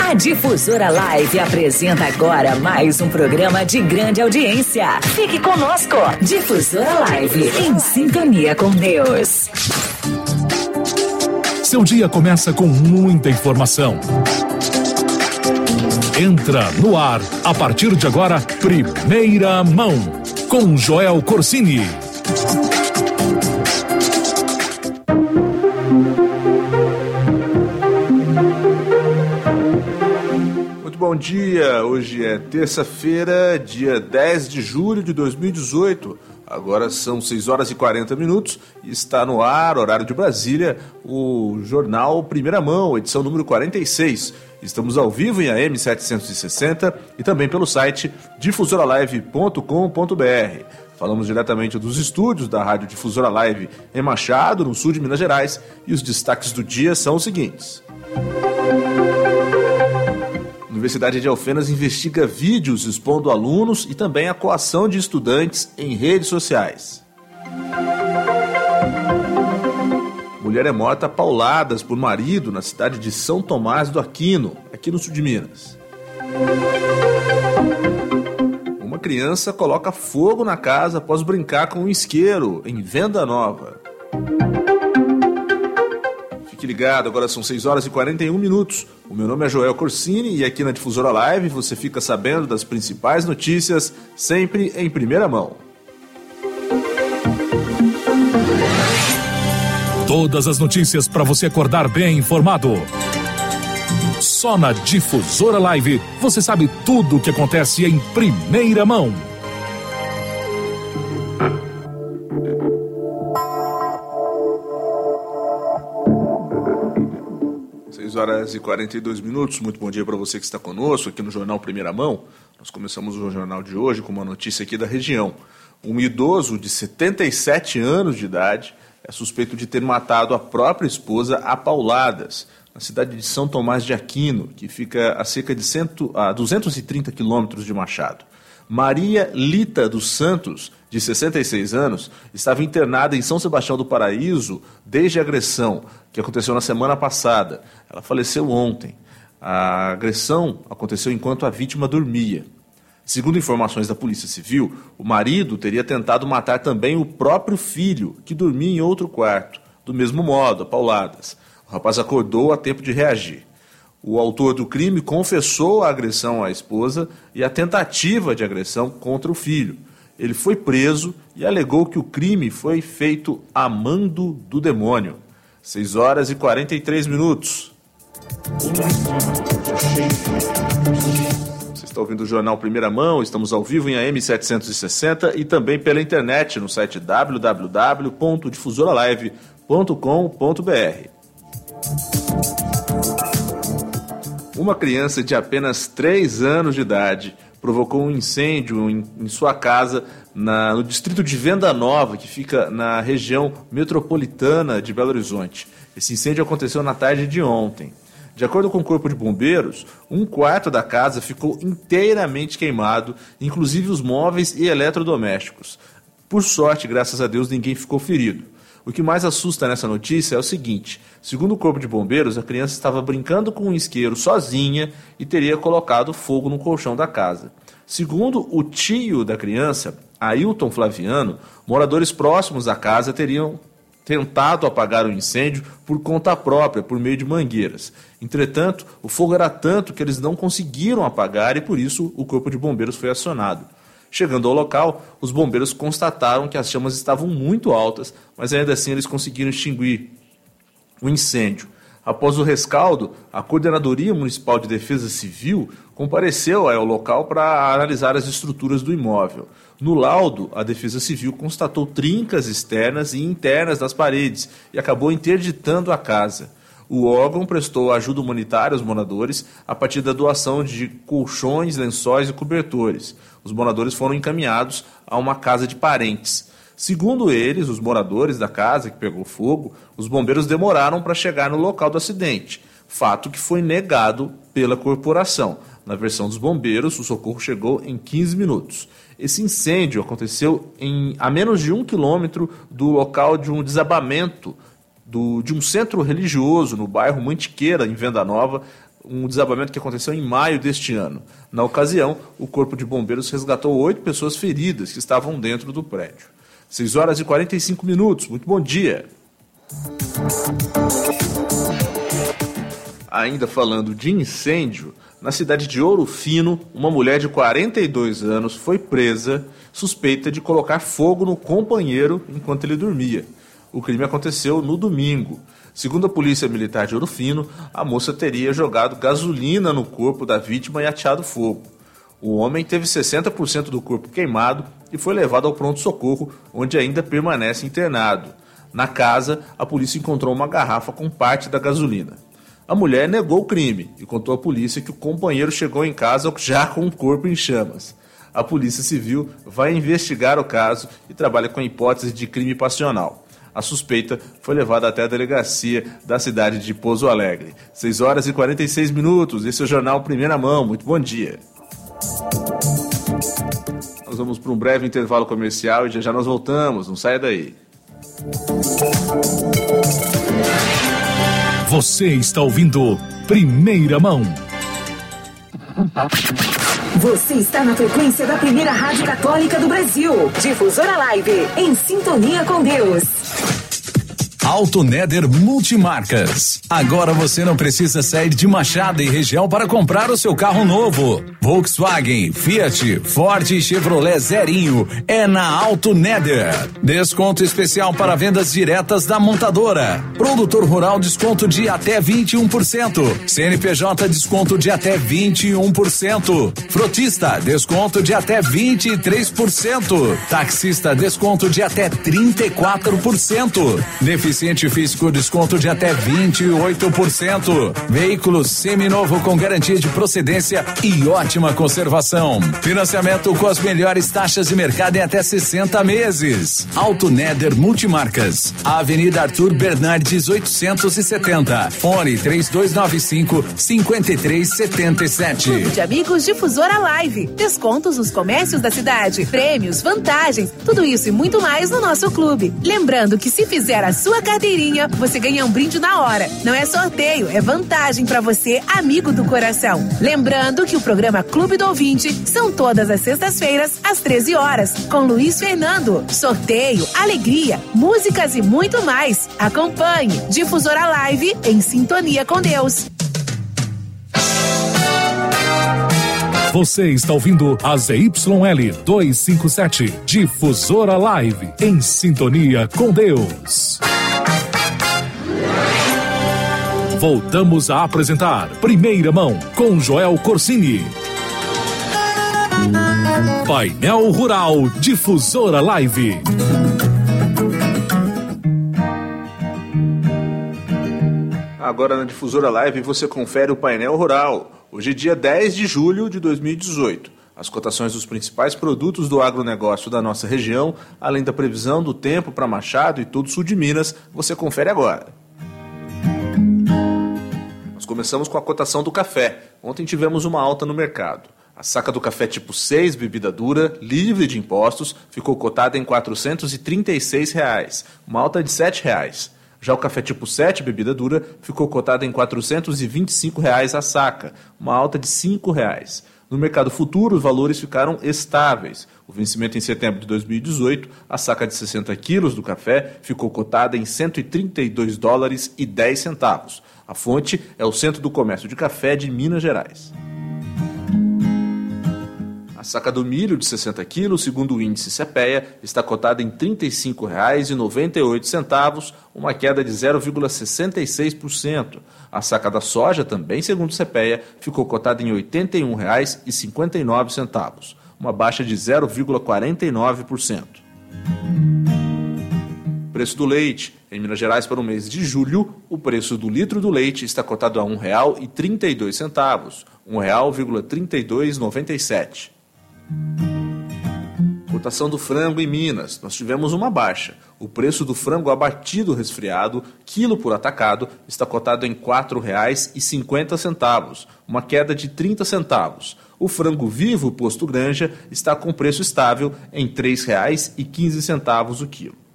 A Difusora Live apresenta agora mais um programa de grande audiência. Fique conosco. Difusora Live, em sintonia com Deus. Seu dia começa com muita informação. Entra no ar, a partir de agora, Primeira Mão, com Joel Corsini. Bom dia, hoje é terça-feira, dia 10 de julho de 2018. Agora são 6 horas e 40 minutos e está no ar, horário de Brasília, o jornal Primeira Mão, edição número 46. Estamos ao vivo em AM 760 e também pelo site difusoralive.com.br. Falamos diretamente dos estúdios da Rádio Difusora Live em Machado, no sul de Minas Gerais, e os destaques do dia são os seguintes. Universidade de Alfenas investiga vídeos expondo alunos e também a coação de estudantes em redes sociais. Mulher é morta a pauladas por marido na cidade de São Tomás do Aquino, aqui no sul de Minas. Uma criança coloca fogo na casa após brincar com um isqueiro em Venda Nova. Fique ligado, agora são 6 horas e 41 minutos. O meu nome é Joel Corsini e aqui na Difusora Live você fica sabendo das principais notícias sempre em primeira mão. Todas as notícias para você acordar bem informado. Só na Difusora Live você sabe tudo o que acontece em primeira mão. Horas e 42 minutos. Muito bom dia para você que está conosco aqui no Jornal Primeira Mão. Nós começamos o jornal de hoje com uma notícia aqui da região. Um idoso de 77 anos de idade é suspeito de ter matado a própria esposa a pauladas na cidade de São Tomás de Aquino, que fica a cerca de cento, a 230 quilômetros de Machado. Maria Lita dos Santos, de 66 anos, estava internada em São Sebastião do Paraíso desde a agressão que aconteceu na semana passada. Ela faleceu ontem. A agressão aconteceu enquanto a vítima dormia. Segundo informações da Polícia Civil, o marido teria tentado matar também o próprio filho, que dormia em outro quarto, do mesmo modo, a pauladas. O rapaz acordou a tempo de reagir. O autor do crime confessou a agressão à esposa e a tentativa de agressão contra o filho. Ele foi preso e alegou que o crime foi feito a mando do demônio. 6 horas e 43 minutos. Você está ouvindo o Jornal Primeira Mão, estamos ao vivo em AM 760 e também pela internet no site www.difusoralive.com.br. Uma criança de apenas 3 anos de idade provocou um incêndio em, em sua casa na, no distrito de Venda Nova, que fica na região metropolitana de Belo Horizonte. Esse incêndio aconteceu na tarde de ontem. De acordo com o Corpo de Bombeiros, um quarto da casa ficou inteiramente queimado, inclusive os móveis e eletrodomésticos. Por sorte, graças a Deus, ninguém ficou ferido. O que mais assusta nessa notícia é o seguinte: segundo o Corpo de Bombeiros, a criança estava brincando com um isqueiro sozinha e teria colocado fogo no colchão da casa. Segundo o tio da criança, Ailton Flaviano, moradores próximos da casa teriam tentado apagar o incêndio por conta própria, por meio de mangueiras. Entretanto, o fogo era tanto que eles não conseguiram apagar e por isso o corpo de bombeiros foi acionado. Chegando ao local, os bombeiros constataram que as chamas estavam muito altas, mas ainda assim eles conseguiram extinguir o incêndio. Após o rescaldo, a Coordenadoria Municipal de Defesa Civil compareceu ao local para analisar as estruturas do imóvel. No laudo, a Defesa Civil constatou trincas externas e internas das paredes e acabou interditando a casa. O órgão prestou ajuda humanitária aos moradores a partir da doação de colchões, lençóis e cobertores. Os moradores foram encaminhados a uma casa de parentes. Segundo eles, os moradores da casa que pegou fogo, os bombeiros demoraram para chegar no local do acidente, fato que foi negado pela corporação. Na versão dos bombeiros, o socorro chegou em 15 minutos. Esse incêndio aconteceu em, a menos de um quilômetro do local de um desabamento do, de um centro religioso no bairro Mantiqueira, em Venda Nova, um desabamento que aconteceu em maio deste ano. Na ocasião, o Corpo de Bombeiros resgatou oito pessoas feridas que estavam dentro do prédio. 6 horas e 45 minutos. Muito bom dia. Ainda falando de incêndio, na cidade de Ouro Fino, uma mulher de 42 anos foi presa suspeita de colocar fogo no companheiro enquanto ele dormia. O crime aconteceu no domingo. Segundo a Polícia Militar de Ouro Fino, a moça teria jogado gasolina no corpo da vítima e ateado fogo. O homem teve 60% do corpo queimado e foi levado ao pronto-socorro, onde ainda permanece internado. Na casa, a polícia encontrou uma garrafa com parte da gasolina. A mulher negou o crime e contou à polícia que o companheiro chegou em casa já com o corpo em chamas. A Polícia Civil vai investigar o caso e trabalha com a hipótese de crime passional. A suspeita foi levada até a delegacia da cidade de Pouso Alegre. 6 horas e 46 minutos. Esse é o Jornal Primeira Mão. Muito bom dia. Nós vamos para um breve intervalo comercial e já já nós voltamos. Não saia daí. Você está ouvindo Primeira Mão. Você está na frequência da primeira rádio católica do Brasil. Difusora Live, em sintonia com Deus. Auto Neder Multimarcas. Agora você não precisa sair de Machado e região para comprar o seu carro novo. Volkswagen, Fiat, Ford e Chevrolet Zerinho é na Auto Neder. Desconto especial para vendas diretas da montadora. Produtor rural desconto de até 21%. CNPJ desconto de até 21%. Frotista desconto de até 23%. Taxista desconto de até 34%. Deficiente Deficiente físico desconto de até 28%. Veículo seminovo com garantia de procedência e ótima conservação. Financiamento com as melhores taxas de mercado em até 60 meses. Auto Neder Multimarcas. Avenida Arthur Bernardes 870. Fone 3295 5377. Clube de Amigos Difusora Live. Descontos nos comércios da cidade, prêmios, vantagens, tudo isso e muito mais no nosso clube. Lembrando que se fizer a sua carteirinha, você ganha um brinde na hora. Não é sorteio, é vantagem para você, amigo do coração. Lembrando que o programa Clube do Ouvinte são todas as sextas-feiras, às 13 horas, com Luiz Fernando. Sorteio, alegria, músicas e muito mais. Acompanhe Difusora Live em sintonia com Deus. Você está ouvindo a ZYL 257, Difusora Live, em sintonia com Deus. Voltamos a apresentar Primeira Mão com Joel Corsini. Painel Rural Difusora Live. Agora na Difusora Live você confere o painel rural. Hoje é dia 10 de julho de 2018. As cotações dos principais produtos do agronegócio da nossa região, além da previsão do tempo para Machado e todo o sul de Minas, você confere agora. Começamos com a cotação do café. Ontem tivemos uma alta no mercado. A saca do café tipo 6, bebida dura, livre de impostos, ficou cotada em 436 reais, uma alta de 7 reais. Já o café tipo 7, bebida dura, ficou cotada em 425 reais a saca, uma alta de 5 reais. No mercado futuro, os valores ficaram estáveis. O vencimento em setembro de 2018, a saca de 60 quilos do café ficou cotada em 132 dólares e 10 centavos. A fonte é o Centro do Comércio de Café de Minas Gerais. A saca do milho de 60 quilos, segundo o índice CPEA, está cotada em R$ 35,98, uma queda de 0,66%. A saca da soja, também segundo o CPEA, ficou cotada em R$ 81,59 uma baixa de 0,49%. Preço do leite. Em Minas Gerais, para o mês de julho, o preço do litro do leite está cotado a R$ 1,32, R$ 1,3297. Cotação do frango em Minas. Nós tivemos uma baixa. O preço do frango abatido resfriado, quilo por atacado, está cotado em R$ 4,50, uma queda de 30 centavos. O frango vivo posto granja está com preço estável em R$ 3,15 o quilo.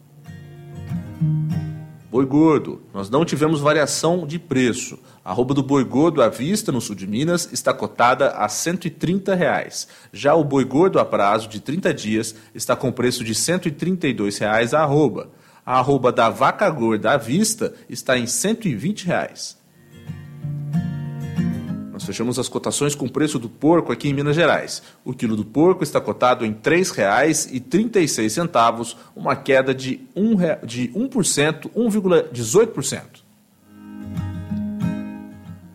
Boi gordo. Nós não tivemos variação de preço. A arroba do boi gordo à vista no sul de Minas está cotada a 130 reais. Já o boi gordo a prazo de 30 dias está com preço de 132 reais a arroba. A arroba da vaca gorda à vista está em 120 reais. Nós fechamos as cotações com o preço do porco aqui em Minas Gerais. O quilo do porco está cotado em R$ 3,36, uma queda de 1%, de 1% 1,18%.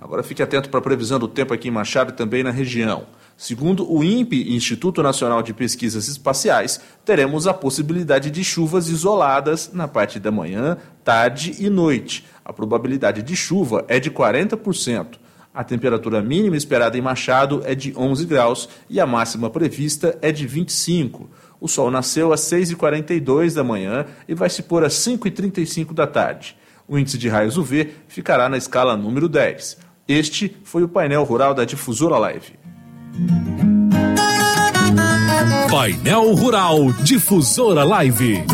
Agora fique atento para a previsão do tempo aqui em Machado e também na região. Segundo o INPE, Instituto Nacional de Pesquisas Espaciais, teremos a possibilidade de chuvas isoladas na parte da manhã, tarde e noite. A probabilidade de chuva é de 40%. A temperatura mínima esperada em Machado é de 11 graus e a máxima prevista é de 25. O sol nasceu às 6h42 da manhã e vai se pôr às 5h35 da tarde. O índice de raios UV ficará na escala número 10. Este foi o painel rural da Difusora Live. Painel Rural Difusora Live.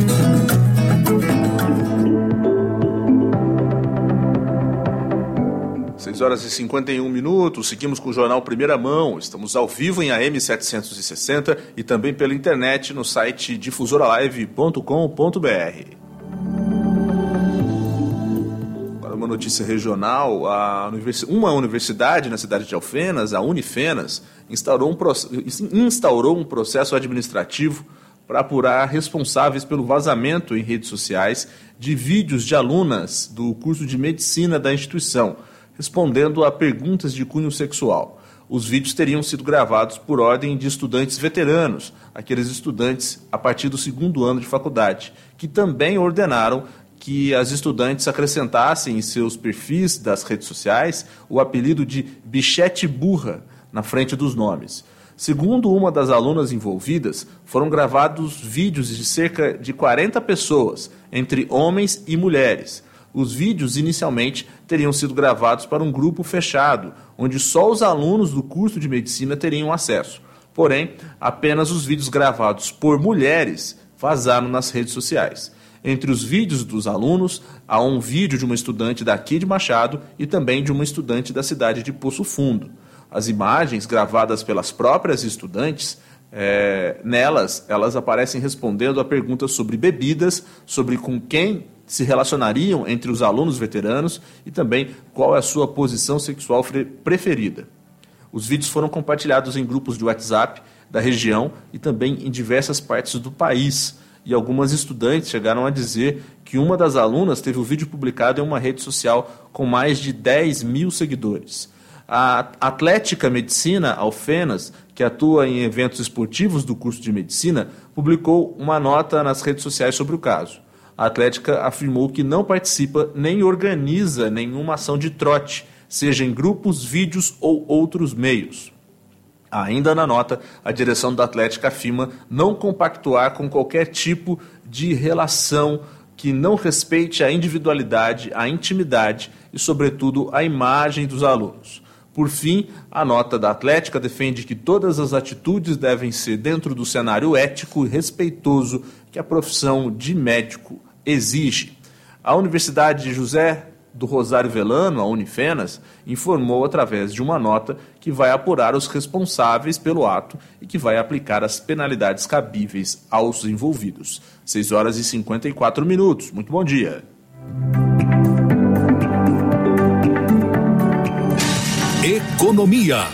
6 horas e 51 minutos, seguimos com o jornal Primeira Mão. Estamos ao vivo em AM 760 e também pela internet no site difusoralive.com.br. Agora uma notícia regional, univers... uma universidade na cidade de Alfenas, a Unifenas, instaurou um, instaurou um processo administrativo para apurar responsáveis pelo vazamento em redes sociais de vídeos de alunas do curso de medicina da instituição respondendo a perguntas de cunho sexual. Os vídeos teriam sido gravados por ordem de estudantes veteranos, aqueles estudantes a partir do segundo ano de faculdade, que também ordenaram que as estudantes acrescentassem em seus perfis das redes sociais o apelido de bichete burra na frente dos nomes. Segundo uma das alunas envolvidas, foram gravados vídeos de cerca de 40 pessoas, entre homens e mulheres os vídeos inicialmente teriam sido gravados para um grupo fechado, onde só os alunos do curso de medicina teriam acesso. Porém, apenas os vídeos gravados por mulheres vazaram nas redes sociais. Entre os vídeos dos alunos, há um vídeo de uma estudante daqui de Machado e também de uma estudante da cidade de Poço Fundo. As imagens gravadas pelas próprias estudantes é, nelas, elas aparecem respondendo a perguntas sobre bebidas, sobre com quem se relacionariam entre os alunos veteranos e também qual é a sua posição sexual preferida. Os vídeos foram compartilhados em grupos de WhatsApp da região e também em diversas partes do país. E algumas estudantes chegaram a dizer que uma das alunas teve o vídeo publicado em uma rede social com mais de 10 mil seguidores. A Atlética Medicina Alfenas, que atua em eventos esportivos do curso de medicina, publicou uma nota nas redes sociais sobre o caso a Atlética afirmou que não participa nem organiza nenhuma ação de trote, seja em grupos, vídeos ou outros meios. Ainda na nota, a direção da Atlética afirma não compactuar com qualquer tipo de relação que não respeite a individualidade, a intimidade e, sobretudo, a imagem dos alunos. Por fim, a nota da Atlética defende que todas as atitudes devem ser dentro do cenário ético e respeitoso que a profissão de médico exige. A Universidade de José do Rosário Velano, a Unifenas, informou através de uma nota que vai apurar os responsáveis pelo ato e que vai aplicar as penalidades cabíveis aos envolvidos. 6 horas e 54 minutos. Muito bom dia. Economia.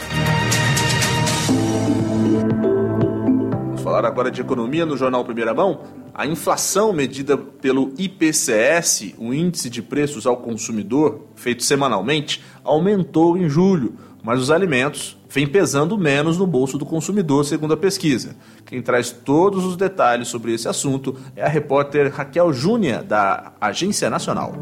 Vamos falar agora de economia no Jornal Primeira Mão. A inflação medida pelo IPCS, o índice de preços ao consumidor, feito semanalmente, aumentou em julho, mas os alimentos vêm pesando menos no bolso do consumidor, segundo a pesquisa. Quem traz todos os detalhes sobre esse assunto é a repórter Raquel Júnia, da Agência Nacional.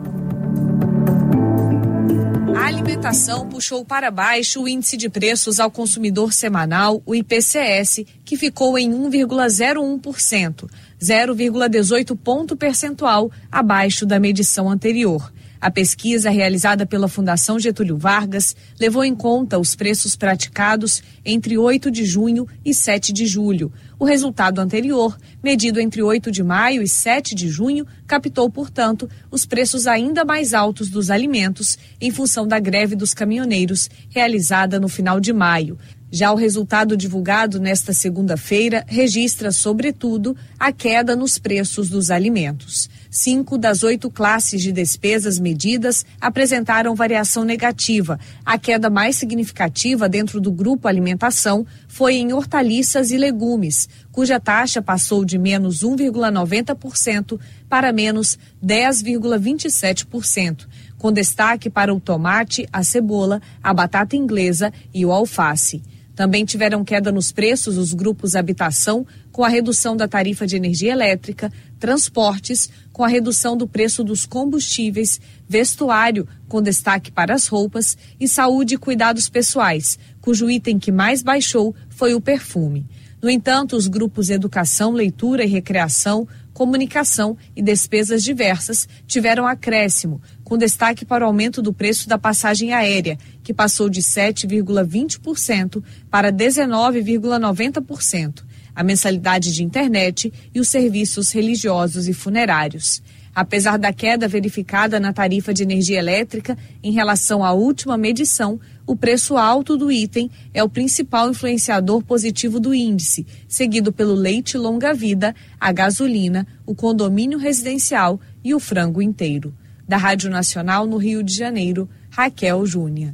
Alimentação puxou para baixo o índice de preços ao consumidor semanal, o IPCS, que ficou em 1,01%, 0,18 ponto percentual abaixo da medição anterior. A pesquisa realizada pela Fundação Getúlio Vargas levou em conta os preços praticados entre 8 de junho e 7 de julho. O resultado anterior, medido entre 8 de maio e 7 de junho, captou, portanto, os preços ainda mais altos dos alimentos em função da greve dos caminhoneiros realizada no final de maio. Já o resultado divulgado nesta segunda-feira registra, sobretudo, a queda nos preços dos alimentos. Cinco das oito classes de despesas medidas apresentaram variação negativa. A queda mais significativa dentro do grupo alimentação foi em hortaliças e legumes, cuja taxa passou de menos 1,90% para menos 10,27%, com destaque para o tomate, a cebola, a batata inglesa e o alface. Também tiveram queda nos preços os grupos habitação, com a redução da tarifa de energia elétrica, transportes, com a redução do preço dos combustíveis, vestuário, com destaque para as roupas, e saúde e cuidados pessoais, cujo item que mais baixou foi o perfume. No entanto, os grupos Educação, Leitura e Recreação, Comunicação e Despesas Diversas tiveram acréscimo, com destaque para o aumento do preço da passagem aérea, que passou de 7,20% para 19,90%, a mensalidade de internet e os serviços religiosos e funerários. Apesar da queda verificada na tarifa de energia elétrica em relação à última medição, o preço alto do item é o principal influenciador positivo do índice, seguido pelo leite longa-vida, a gasolina, o condomínio residencial e o frango inteiro. Da Rádio Nacional no Rio de Janeiro, Raquel Júnior.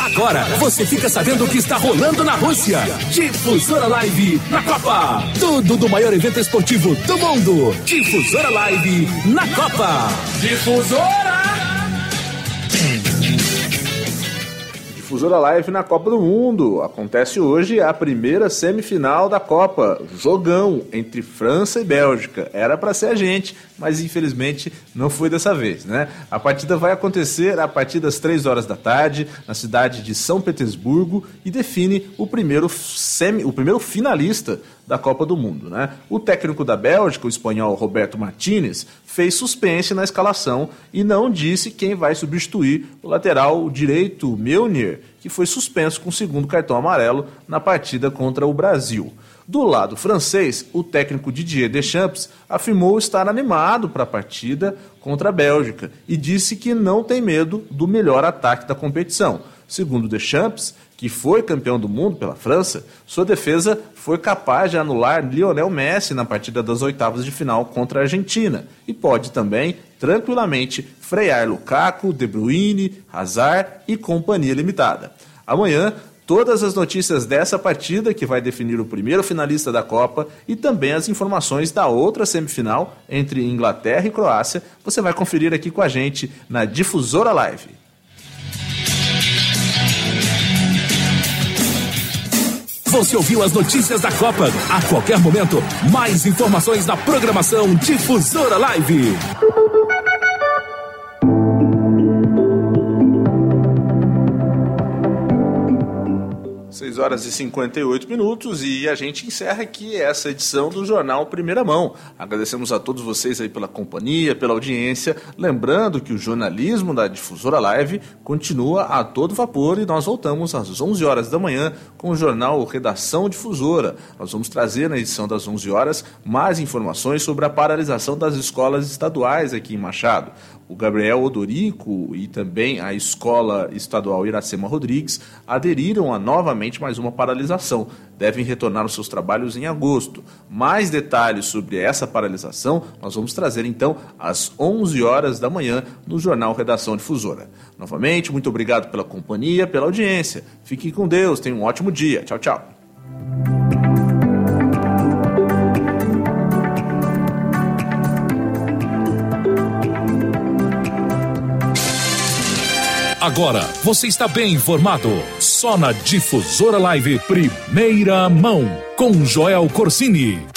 Agora você fica sabendo o que está rolando na Rússia. Difusora Live na Copa. Tudo do maior evento esportivo do mundo. Difusora Live na Copa. Difusora! Difusora Live na Copa do Mundo. Acontece hoje a primeira semifinal da Copa. Jogão entre França e Bélgica. Era para ser a gente, mas infelizmente não foi dessa vez, né? A partida vai acontecer a partir das 3 horas da tarde, na cidade de São Petersburgo, e define o primeiro, semi, o primeiro finalista da Copa do Mundo. Né? O técnico da Bélgica, o espanhol Roberto Martinez, fez suspense na escalação e não disse quem vai substituir o lateral direito Que foi suspenso com o segundo cartão amarelo na partida contra o Brasil. Do lado francês, o técnico Didier Deschamps afirmou estar animado para a partida contra a Bélgica e disse que não tem medo do melhor ataque da competição. Segundo Deschamps, que foi campeão do mundo pela França, sua defesa foi capaz de anular Lionel Messi na partida das oitavas de final contra a Argentina e pode também, tranquilamente, frear Lukaku, De Bruyne, Hazard e companhia limitada. Amanhã, todas as notícias dessa partida que vai definir o primeiro finalista da Copa e também as informações da outra semifinal entre Inglaterra e Croácia, você vai conferir aqui com a gente na Difusora Live. Você ouviu as notícias da Copa. A qualquer momento, mais informações na programação Difusora Live. 6 horas e 58 minutos e a gente encerra aqui essa edição do Jornal Primeira Mão. Agradecemos a todos vocês aí pela companhia, pela audiência. Lembrando que o jornalismo da Difusora Live continua a todo vapor e nós voltamos às 11 horas da manhã com o jornal Redação Difusora. Nós vamos trazer na edição das 11 horas mais informações sobre a paralisação das escolas estaduais aqui em Machado o Gabriel Odorico e também a Escola Estadual Iracema Rodrigues aderiram a novamente mais uma paralisação. Devem retornar aos seus trabalhos em agosto. Mais detalhes sobre essa paralisação nós vamos trazer então às 11 horas da manhã no Jornal Redação Difusora. Novamente, muito obrigado pela companhia, pela audiência. Fique com Deus, tenha um ótimo dia. Tchau, tchau. Agora você está bem informado. Só na Difusora Live, primeira mão, com Joel Corsini.